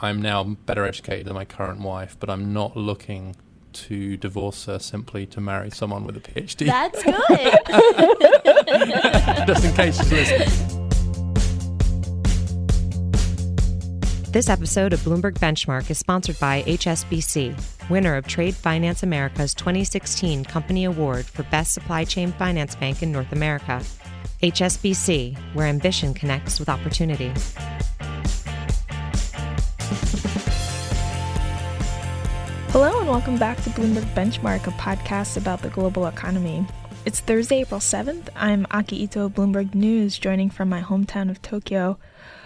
I'm now better educated than my current wife, but I'm not looking to divorce her simply to marry someone with a PhD. That's good. Just in case she's listening. This episode of Bloomberg Benchmark is sponsored by HSBC, winner of Trade Finance America's 2016 Company Award for Best Supply Chain Finance Bank in North America. HSBC, where ambition connects with opportunity. Hello, and welcome back to Bloomberg Benchmark, a podcast about the global economy. It's Thursday, April 7th. I'm Aki Ito, Bloomberg News, joining from my hometown of Tokyo.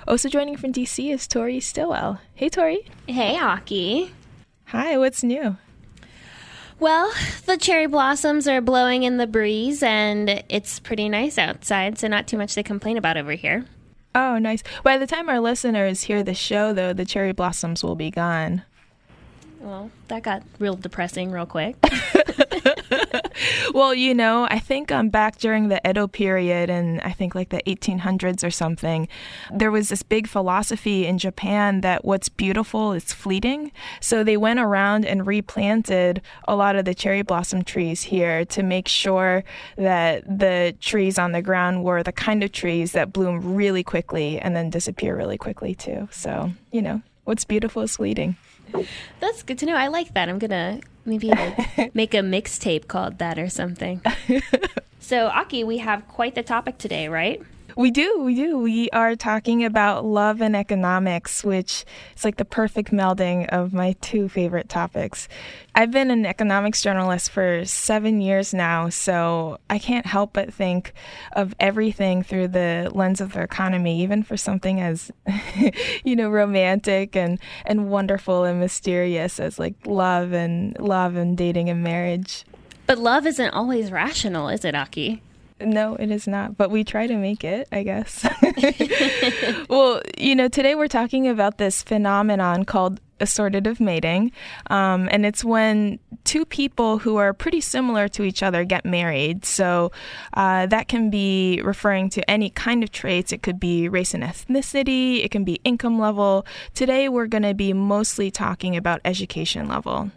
Also joining from DC is Tori Stilwell. Hey, Tori. hey, Aki. Hi, what's new? Well, the cherry blossoms are blowing in the breeze, and it's pretty nice outside, so not too much to complain about over here. Oh, nice. By the time our listeners hear the show, though, the cherry blossoms will be gone. Well, that got real depressing real quick. well, you know, I think um, back during the Edo period and I think like the 1800s or something, there was this big philosophy in Japan that what's beautiful is fleeting. So they went around and replanted a lot of the cherry blossom trees here to make sure that the trees on the ground were the kind of trees that bloom really quickly and then disappear really quickly too. So, you know, what's beautiful is fleeting. That's good to know. I like that. I'm gonna maybe like make a mixtape called that or something. so, Aki, we have quite the topic today, right? We do, we do. We are talking about love and economics, which is like the perfect melding of my two favorite topics. I've been an economics journalist for seven years now, so I can't help but think of everything through the lens of the economy, even for something as, you know, romantic and, and wonderful and mysterious as like love and love and dating and marriage. But love isn't always rational, is it, Aki? No, it is not, but we try to make it, I guess. well, you know, today we're talking about this phenomenon called assortative mating. Um, and it's when two people who are pretty similar to each other get married. So uh, that can be referring to any kind of traits. It could be race and ethnicity, it can be income level. Today we're going to be mostly talking about education level.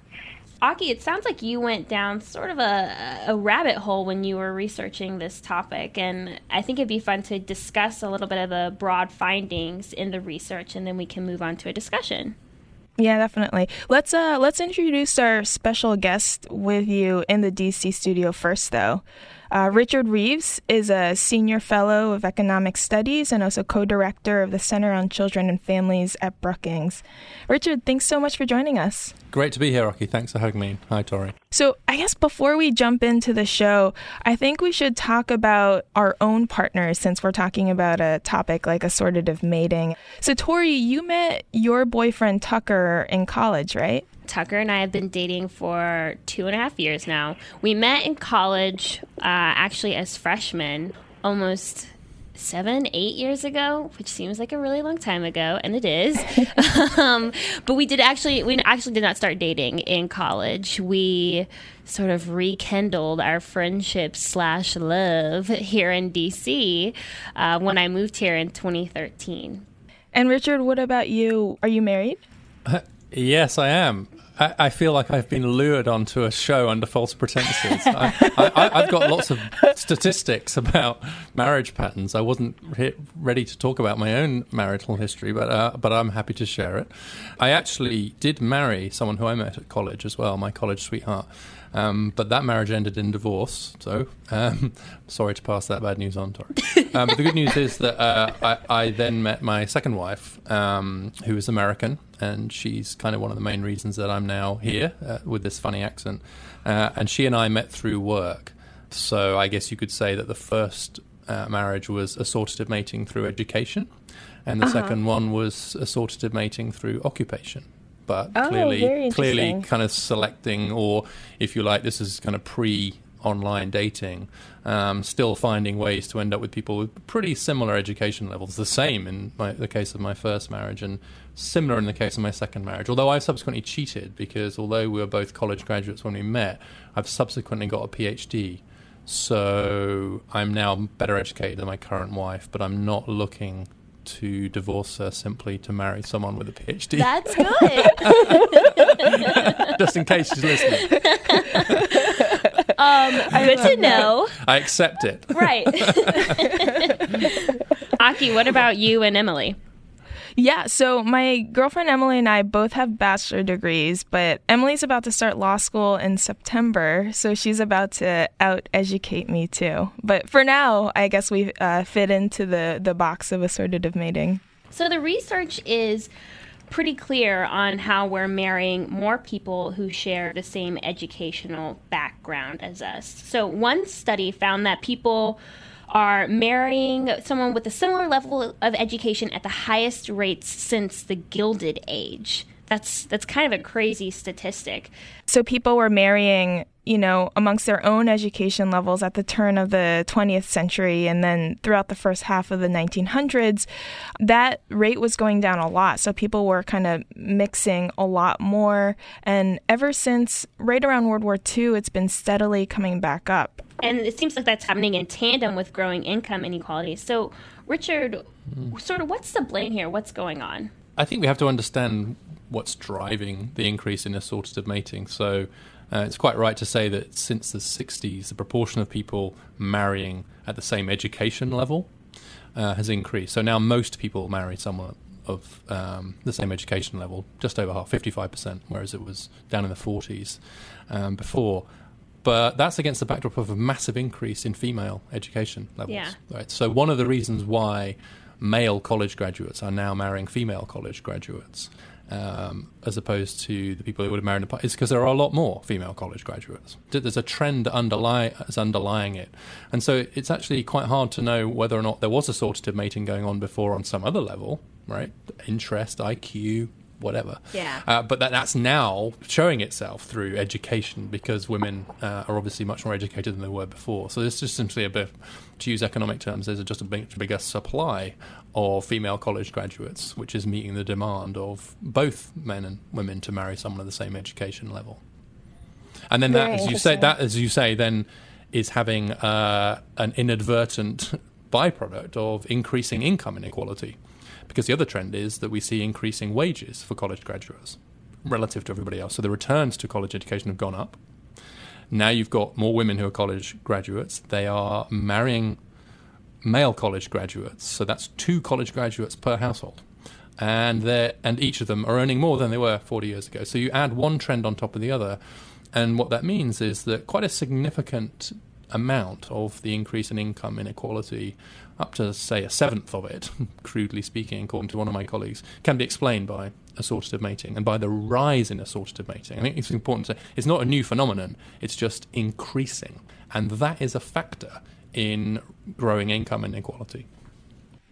Aki, it sounds like you went down sort of a, a rabbit hole when you were researching this topic, and I think it'd be fun to discuss a little bit of the broad findings in the research, and then we can move on to a discussion. Yeah, definitely. Let's uh let's introduce our special guest with you in the DC studio first, though. Uh, Richard Reeves is a senior fellow of economic studies and also co-director of the Center on Children and Families at Brookings. Richard, thanks so much for joining us. Great to be here, Aki. Thanks for having me. Hi, Tori. So, I guess before we jump into the show, I think we should talk about our own partners since we're talking about a topic like assortative mating. So, Tori, you met your boyfriend Tucker in college, right? Tucker and I have been dating for two and a half years now. We met in college, uh, actually as freshmen, almost seven, eight years ago, which seems like a really long time ago, and it is. um, but we did actually, we actually did not start dating in college. We sort of rekindled our friendship slash love here in DC uh, when I moved here in 2013. And Richard, what about you? Are you married? yes, I am. I, I, feel like I've been lured onto a show under false pretenses. I, have got lots of statistics about marriage patterns. I wasn't re- ready to talk about my own marital history, but uh, but I'm happy to share it. I actually did marry someone who I met at college as well, my college sweetheart. Um, but that marriage ended in divorce. So um, sorry to pass that bad news on, Tori. Um, but the good news is that uh, I, I, then met my second wife, um, who is American, and she's kind of one of the main reasons that I'm now here uh, with this funny accent. Uh, and she and I met through work. So I guess you could say that the first uh, marriage was assortative mating through education, and the uh-huh. second one was assortative mating through occupation but oh, clearly, clearly, kind of selecting, or if you like, this is kind of pre online dating, um, still finding ways to end up with people with pretty similar education levels. The same in my, the case of my first marriage, and similar in the case of my second marriage. Although I've subsequently cheated because although we were both college graduates when we met, I've subsequently got a PhD. So I'm now better educated than my current wife, but I'm not looking to divorce her simply to marry someone with a PhD. That's good. Just in case she's listening, um, good to know. I accept it. Right. Aki, what about you and Emily? Yeah, so my girlfriend Emily and I both have bachelor degrees, but Emily's about to start law school in September, so she's about to out educate me too. But for now, I guess we uh, fit into the, the box of assortative mating. So the research is pretty clear on how we're marrying more people who share the same educational background as us. So one study found that people are marrying someone with a similar level of education at the highest rates since the Gilded Age. That's that's kind of a crazy statistic. So people were marrying, you know, amongst their own education levels at the turn of the 20th century and then throughout the first half of the 1900s, that rate was going down a lot. So people were kind of mixing a lot more and ever since right around World War II, it's been steadily coming back up. And it seems like that's happening in tandem with growing income inequality. So, Richard, sort of what's the blame here? What's going on? I think we have to understand what's driving the increase in assortative mating. So uh, it's quite right to say that since the 60s, the proportion of people marrying at the same education level uh, has increased. So now most people marry someone of um, the same education level, just over half, 55%, whereas it was down in the 40s um, before. But that's against the backdrop of a massive increase in female education levels. Yeah. Right. So one of the reasons why male college graduates are now marrying female college graduates um, as opposed to the people who would have married in the past, is because there are a lot more female college graduates. There's a trend that underlie, is underlying it. And so it's actually quite hard to know whether or not there was assortative mating going on before on some other level, right? Interest, IQ, whatever. Yeah. Uh, but that, that's now showing itself through education because women uh, are obviously much more educated than they were before. So there's just simply a bit, to use economic terms, there's just a big, bigger supply of female college graduates, which is meeting the demand of both men and women to marry someone of the same education level. And then that, Very as you say, that as you say, then is having uh, an inadvertent byproduct of increasing income inequality, because the other trend is that we see increasing wages for college graduates relative to everybody else. So the returns to college education have gone up. Now you've got more women who are college graduates. They are marrying male college graduates, so that's two college graduates per household, and they and each of them are earning more than they were 40 years ago. So you add one trend on top of the other, and what that means is that quite a significant amount of the increase in income inequality, up to say a seventh of it, crudely speaking, according to one of my colleagues, can be explained by assortative mating and by the rise in assortative mating. I think it's important to say it's not a new phenomenon, it's just increasing. And that is a factor in growing income inequality.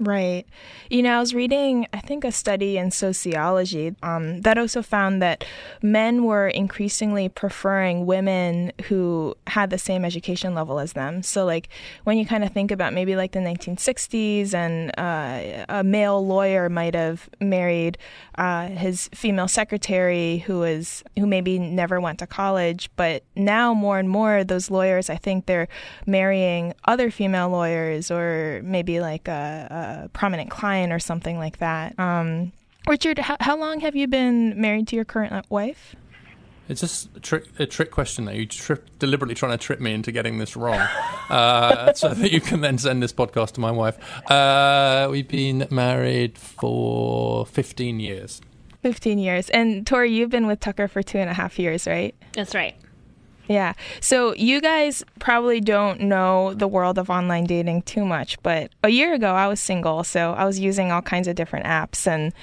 Right. You know, I was reading, I think, a study in sociology um, that also found that men were increasingly preferring women who had the same education level as them. So, like, when you kind of think about maybe like the 1960s, and uh, a male lawyer might have married uh, his female secretary who was who maybe never went to college, but now more and more those lawyers, I think, they're marrying other female lawyers or maybe like a, a prominent client or something like that. Um, Richard, how, how long have you been married to your current wife? It's just a trick, a trick question there. You trip, deliberately trying to trip me into getting this wrong, uh, so that you can then send this podcast to my wife. Uh, we've been married for 15 years. 15 years. And Tori, you've been with Tucker for two and a half years, right? That's right. Yeah. So you guys probably don't know the world of online dating too much, but a year ago I was single, so I was using all kinds of different apps. And,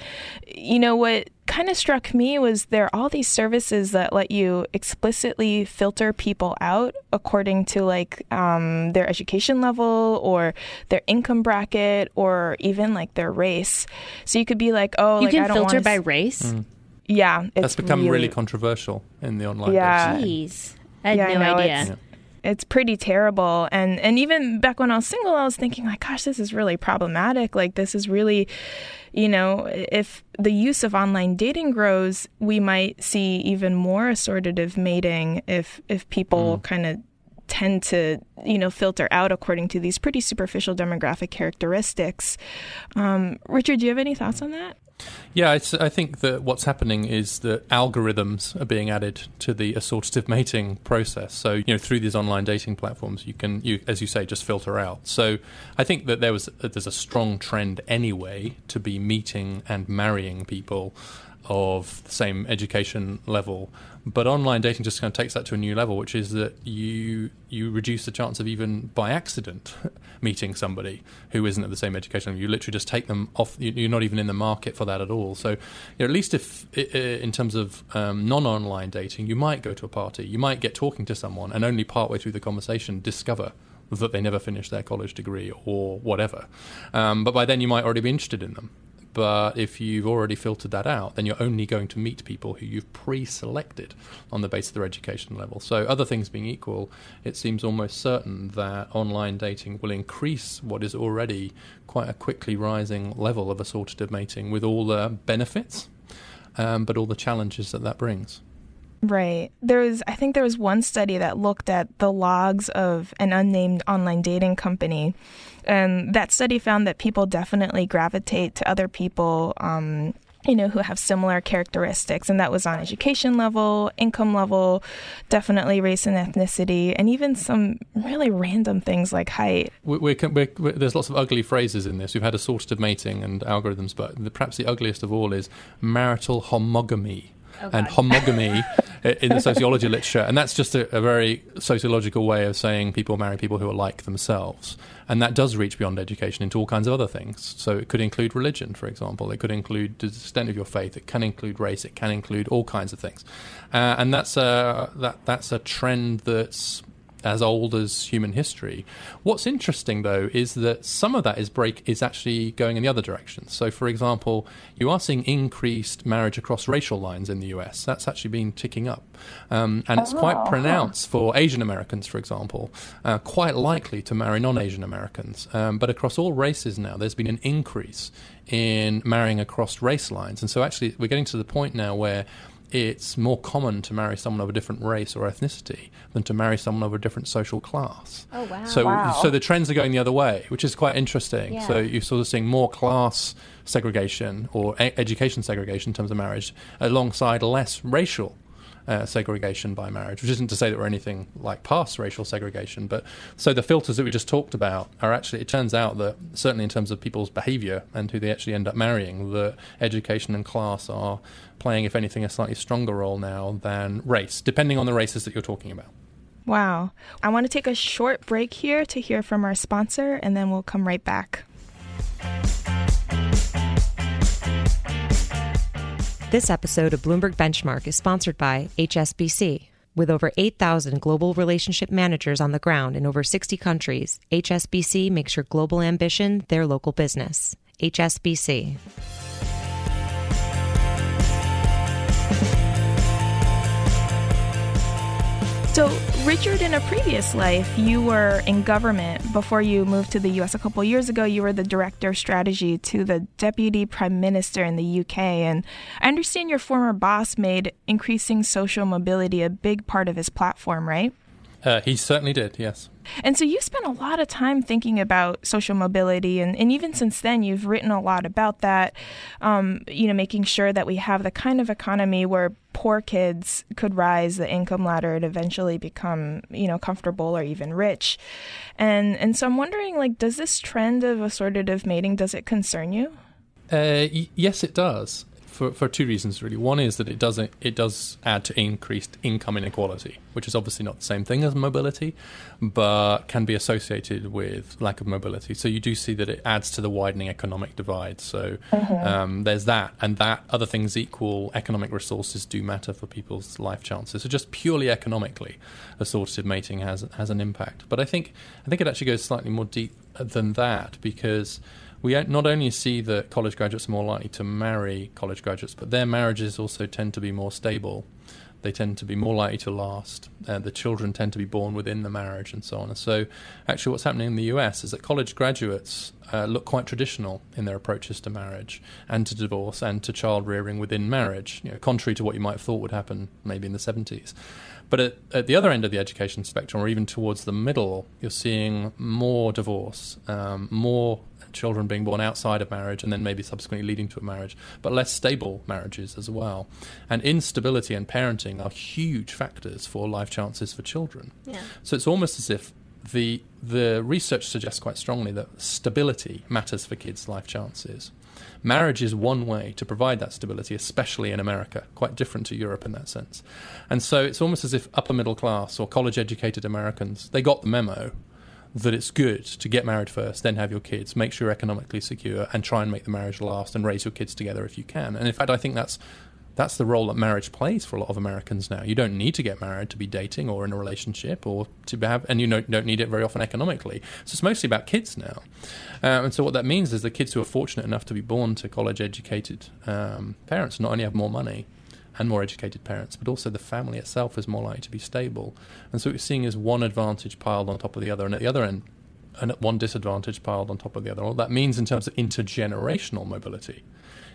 you know, what kind of struck me was there are all these services that let you explicitly filter people out according to like um, their education level or their income bracket or even like their race. So you could be like, oh, You like I can don't filter by s- race. Yeah. It's That's become really, controversial in the online Yeah. Dating. Jeez. I had Yeah, I no know, idea. it's- it's pretty terrible and and even back when i was single i was thinking like gosh this is really problematic like this is really you know if the use of online dating grows we might see even more assortative mating if if people kind of tend to, you know, filter out according to these pretty superficial demographic characteristics. Um, Richard, do you have any thoughts on that? Yeah, I think that what's happening is that algorithms are being added to the assortative mating process. So, you know, through these online dating platforms, you can, you, as you say, just filter out. So, I think that there was there's a strong trend anyway to be meeting and marrying people of the same education level. But online dating just kind of takes that to a new level, which is that you you reduce the chance of even by accident meeting somebody who isn't at the same education level. You literally just take them off. You're not even in the market for that at all. So, you know, at least if in terms of um, non-online dating, you might go to a party, you might get talking to someone, and only partway through the conversation discover that they never finished their college degree or whatever. Um, but by then, you might already be interested in them. But if you've already filtered that out, then you're only going to meet people who you've pre selected on the basis of their education level. So, other things being equal, it seems almost certain that online dating will increase what is already quite a quickly rising level of assortative mating with all the benefits, um, but all the challenges that that brings. Right. There was, I think there was one study that looked at the logs of an unnamed online dating company. And that study found that people definitely gravitate to other people, um, you know, who have similar characteristics. And that was on education level, income level, definitely race and ethnicity, and even some really random things like height. We're, we're, we're, there's lots of ugly phrases in this. We've had assortative mating and algorithms, but the, perhaps the ugliest of all is marital homogamy and homogamy in the sociology literature. And that's just a, a, very sociological way of saying people marry people who are like themselves. And that does reach beyond education into all kinds of other things. So it could include religion, for example. It could include the extent of your faith. It can include race. It can include all kinds of things. Uh, and that's a, that, that's a trend that's as old as human history. What's interesting, though, is that some of that is break is actually going in the other direction. So, for example, you are seeing increased marriage across racial lines in the US. That's actually been ticking up, um, and it's quite oh. pronounced for Asian Americans, for example, uh, quite likely to marry non-Asian Americans. Um, but across all races now, there's been an increase in marrying across race lines, and so actually we're getting to the point now where it's more common to marry someone of a different race or ethnicity than to marry someone of a different social class. Oh wow! So, wow. so the trends are going the other way, which is quite interesting. Yeah. So you're sort of seeing more class segregation or e- education segregation in terms of marriage, alongside less racial uh, segregation by marriage, which isn't to say that we're anything like past racial segregation. But so the filters that we just talked about are actually, it turns out that certainly in terms of people's behavior and who they actually end up marrying, that education and class are playing, if anything, a slightly stronger role now than race, depending on the races that you're talking about. Wow. I want to take a short break here to hear from our sponsor, and then we'll come right back. This episode of Bloomberg Benchmark is sponsored by HSBC. With over 8,000 global relationship managers on the ground in over 60 countries, HSBC makes your global ambition their local business. HSBC. So, Richard, in a previous life, you were in government before you moved to the US a couple years ago. You were the director of strategy to the deputy prime minister in the UK. And I understand your former boss made increasing social mobility a big part of his platform, right? Uh, he certainly did, yes. And so you spent a lot of time thinking about social mobility, and, and even since then, you've written a lot about that. Um, you know, making sure that we have the kind of economy where poor kids could rise the income ladder and eventually become, you know, comfortable or even rich. And and so I'm wondering, like, does this trend of assortative mating does it concern you? Uh, y- yes, it does for, for two reasons really. One is that it does it does add to increased income inequality, which is obviously not the same thing as mobility, but can be associated with lack of mobility. So you do see that it adds to the widening economic divide. So mm-hmm. um, there's that, and that other things equal, economic resources do matter for people's life chances. So just purely economically, assortative mating has has an impact. But I think I think it actually goes slightly more deep than that because we not only see that college graduates are more likely to marry college graduates, but their marriages also tend to be more stable They tend to be more likely to last. Uh, the children tend to be born within the marriage, and so on. So, actually, what's happening in the US is that college graduates uh, look quite traditional in their approaches to marriage and to divorce and to child rearing within marriage, you know, contrary to what you might have thought would happen maybe in the 70s. But at, at, the other end of the education spectrum, or even towards the middle, you're seeing more divorce, um, more children being born outside of marriage and then maybe subsequently leading to a marriage, but less stable marriages as well. And instability and parenting are huge factors for life chances for children. Yeah. So it's almost as if the the research suggests quite strongly that stability matters for kids' life chances. Marriage is one way to provide that stability, especially in America, quite different to Europe in that sense. And so it's almost as if upper middle class or college educated Americans, they got the memo that it's good to get married first, then have your kids, make sure you're economically secure, and try and make the marriage last and raise your kids together if you can. And in fact, I think that's that's the role that marriage plays for a lot of Americans now. You don't need to get married to be dating or in a relationship or to have, and you don't, don't need it very often economically. So it's mostly about kids now. Um, and so what that means is the kids who are fortunate enough to be born to college educated um, parents not only have more money, and more educated parents, but also the family itself is more likely to be stable. And so what you're seeing is one advantage piled on top of the other, and at the other end, and at one disadvantage piled on top of the other. What that means in terms of intergenerational mobility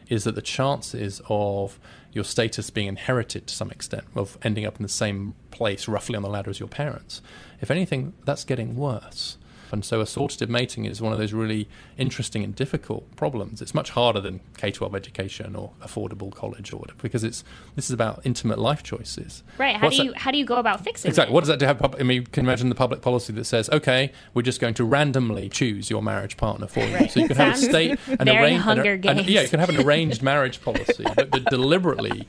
is that the chances of your status being inherited to some extent, of ending up in the same place roughly on the ladder as your parents, if anything, that's getting worse. And so assortative mating is one of those really interesting and difficult problems. It's much harder than K 12 education or affordable college or whatever, because it's this is about intimate life choices. Right. How What's do you that? how do you go about fixing it? exactly? It? What does that do? Have, I mean, you can imagine the public policy that says, okay, we're just going to randomly choose your marriage partner for you. Right. So you can have a state and arrange an, an, yeah, you can have an arranged marriage policy that, that deliberately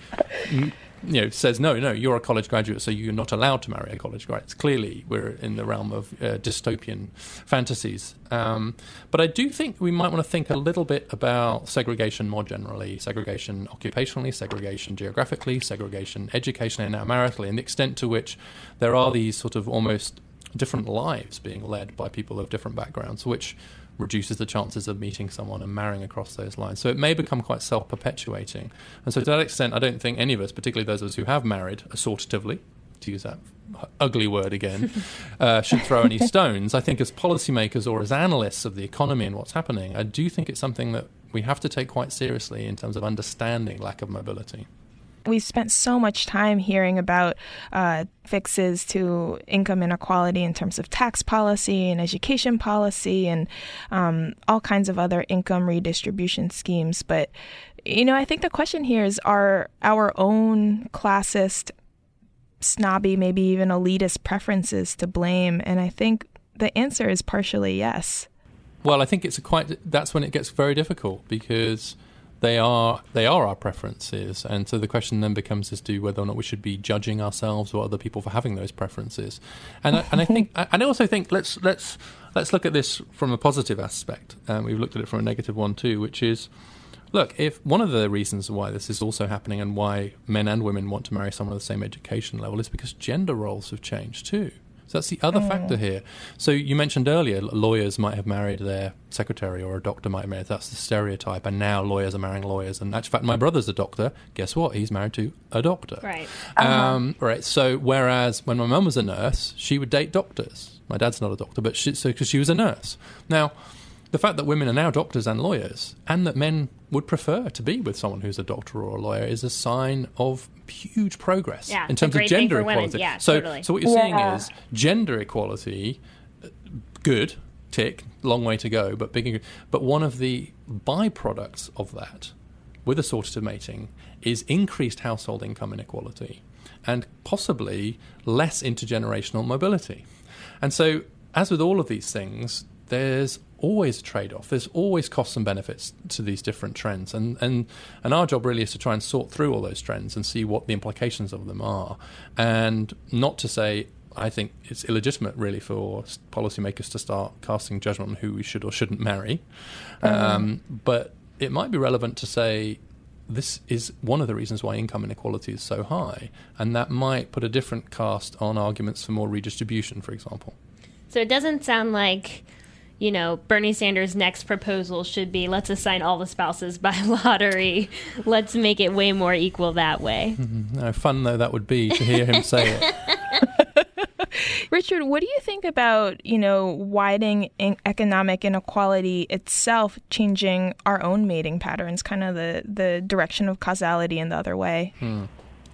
you know, says no, no, you're a college graduate, so you're not allowed to marry a college graduate. Clearly, we're in the realm of uh, dystopian fantasies. Um, but I do think we might want to think a little bit about segregation more generally, segregation occupationally, segregation geographically, segregation educationally, and now maritally, and the extent to which there are these sort of almost different lives being led by people of different backgrounds, which reduces the chances of meeting someone and marrying across those lines. So it may become quite self perpetuating. And so, to that extent, I don't think any of us, particularly those of us who have married assortatively, to use that ugly word again, uh, should throw any stones. I think as policymakers or as analysts of the economy and what's happening, I do think it's something that we have to take quite seriously in terms of understanding lack of mobility we spent so much time hearing about uh, fixes to income inequality in terms of tax policy and education policy and um, all kinds of other income redistribution schemes. But, you know, I think the question here is are our own classist, snobby, maybe even elitist preferences to blame? And I think the answer is partially yes. Well, I think it's a quite that's when it gets very difficult because they are they are our preferences, and so the question then becomes as to whether or not we should be judging ourselves or other people for having those preferences. And I, and I think and I also think let's let's let's look at this from a positive aspect. Um, we've looked at it from a negative one too, which is. Look, if one of the reasons why this is also happening and why men and women want to marry someone of the same education level is because gender roles have changed too. So that's the other mm. factor here. So you mentioned earlier lawyers might have married their secretary or a doctor might have married. That's the stereotype. And now lawyers are marrying lawyers. And in fact, my brother's a doctor. Guess what? He's married to a doctor. Right. Uh-huh. Um, right. So whereas when my mum was a nurse, she would date doctors. My dad's not a doctor, but she, so because she was a nurse. Now the fact that women are now doctors and lawyers, and that men would prefer to be with someone who's a doctor or a lawyer, is a sign of huge progress yeah, in terms of gender equality. Yeah, so, totally. so what you're yeah. seeing is gender equality, uh, good, tick, long way to go, but big. But one of the byproducts of that, with assortative mating, is increased household income inequality, and possibly less intergenerational mobility. And so, as with all of these things, there's always a trade off. There's always costs and benefits to these different trends. And, and, and our job really is to try and sort through all those trends and see what the implications of them are. And not to say, I think it's illegitimate really for policymakers to start casting judgment on who we should or shouldn't marry. Mm-hmm. Um, but it might be relevant to say, this is one of the reasons why income inequality is so high, and that might put a different cast on arguments for more redistribution, for example. So it doesn't sound like you know, Bernie Sanders' next proposal should be let's assign all the spouses by lottery. Let's make it way more equal that way. Mm-hmm. No, fun though that would be to hear him say it. Richard, what do you think about, you know, widening in economic inequality itself changing our own mating patterns, kind of the, the direction of causality in the other way? Hmm.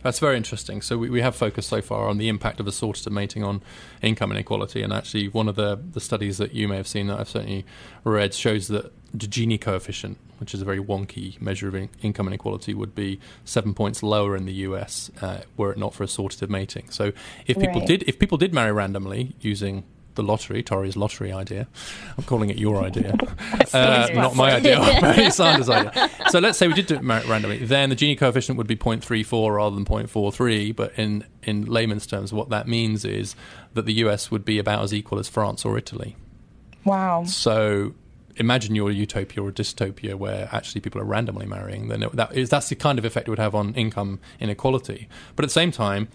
That's very interesting. So we, we have focused so far on the impact of assortative mating on income inequality, and actually one of the, the studies that you may have seen that I've certainly read shows that the Gini coefficient, which is a very wonky measure of in- income inequality, would be seven points lower in the US uh, were it not for assortative mating. So if people Right. did if people did marry randomly using the lottery, Tori's lottery idea. I'm calling it your idea, uh, not my idea, Sanders' idea. So let's say we did do it randomly. Then the Gini coefficient would be 0.34 rather than 0.43. But in, in layman's terms, what that means is that the US would be about as equal as France or Italy. Wow. So imagine your utopia or a dystopia where actually people are randomly marrying. Then it- that is that's the kind of effect it would have on income inequality. But at the same time,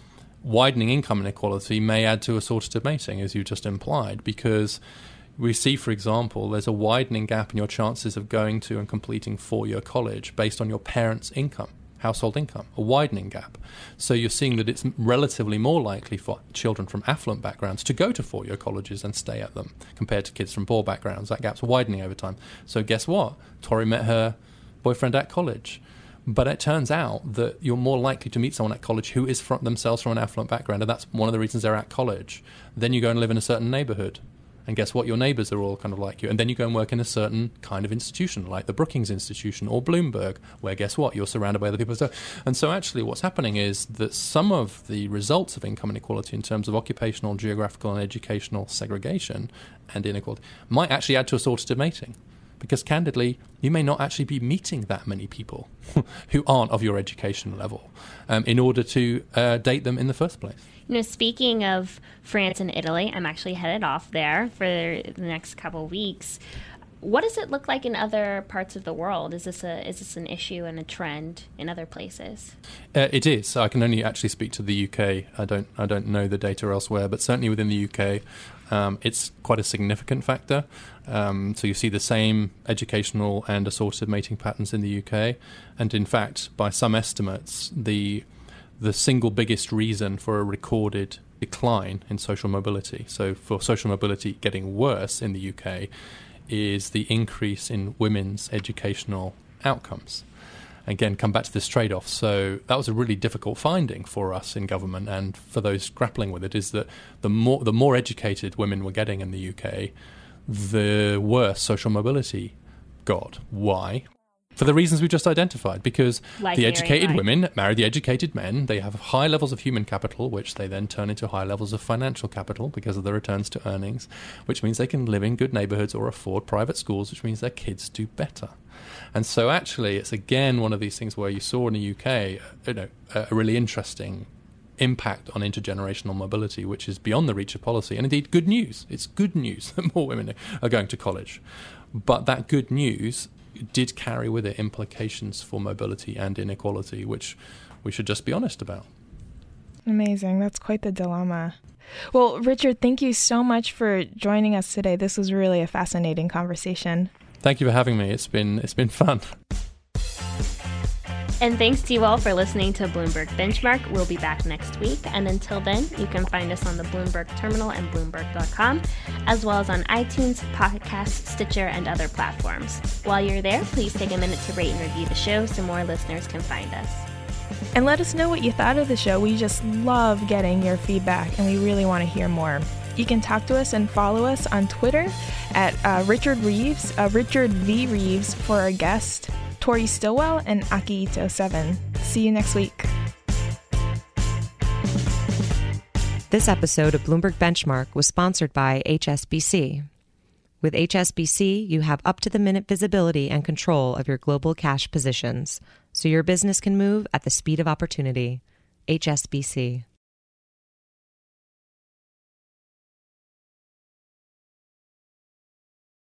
widening income inequality may add to assortative mating, as you just implied, because we see, for example, there's a widening gap in your chances of going to and completing four-year college based on your parents' income. Household income, a widening gap. So you're seeing that it's relatively more likely for children from affluent backgrounds to go to four year colleges and stay at them compared to kids from poor backgrounds. That gap's widening over time. So guess what? Tori met her boyfriend at college. But it turns out that you're more likely to meet someone at college who is from themselves from an affluent background, and that's one of the reasons they're at college. Then you go and live in a certain neighborhood, and guess what? Your neighbors are all kind of like you. And then you go and work in a certain kind of institution, like the Brookings Institution or Bloomberg, where guess what? You're surrounded by other people. And so actually, what's happening is that some of the results of income inequality in terms of occupational, geographical, and educational segregation and inequality might actually add to assortative mating. Because candidly, you may not actually be meeting that many people who aren't of your education level um, in order to uh, date them in the first place. You know, speaking of France and Italy, I'm actually headed off there for the next couple weeks. What does it look like in other parts of the world? Is this a is this an issue and a trend in other places? Uh, it is. I can only actually speak to the UK. I don't. I don't know the data elsewhere, but certainly within the UK, um, it's quite a significant factor. Um, so you see the same educational and assortative mating patterns in the UK, and in fact, by some estimates, the the single biggest reason for a recorded decline in social mobility. So for social mobility getting worse in the UK, is the increase in women's educational outcomes. Again come back to this trade-off. So that was a really difficult finding for us in government and for those grappling with it is that the more the more educated women were getting in the UK the worse social mobility got. Why for the reasons we just identified because Like the educated women marry the educated men they have high levels of human capital which they then turn into high levels of financial capital because of the returns to earnings which means they can live in good neighborhoods or afford private schools which means their kids do better and so actually it's again one of these things where you saw in the UK you know a a really interesting impact on intergenerational mobility, which is beyond the reach of policy. And indeed, good news. It's good news that more women are going to college. But that good news did carry with it implications for mobility and inequality, which we should just be honest about. Amazing. That's quite the dilemma. Well, Richard, thank you so much for joining us today. This was really a fascinating conversation. Thank you for having me. It's been it's been fun. And thanks to you all for listening to Bloomberg Benchmark. We'll be back next week. And until then, you can find us on the Bloomberg Terminal and Bloomberg.com, as well as on iTunes, Podcast, Stitcher, and other platforms. While you're there, please take a minute to rate and review the show so more listeners can find us. And let us know what you thought of the show. We just love getting your feedback and we really want to hear more. You can talk to us and follow us on Twitter at uh, Richard Reeves, uh, Richard V. Reeves for our guest, Tori Stilwell, and Aki807. See you next week. This episode of Bloomberg Benchmark was sponsored by HSBC. With HSBC, you have up to the minute visibility and control of your global cash positions, so your business can move at the speed of opportunity. HSBC.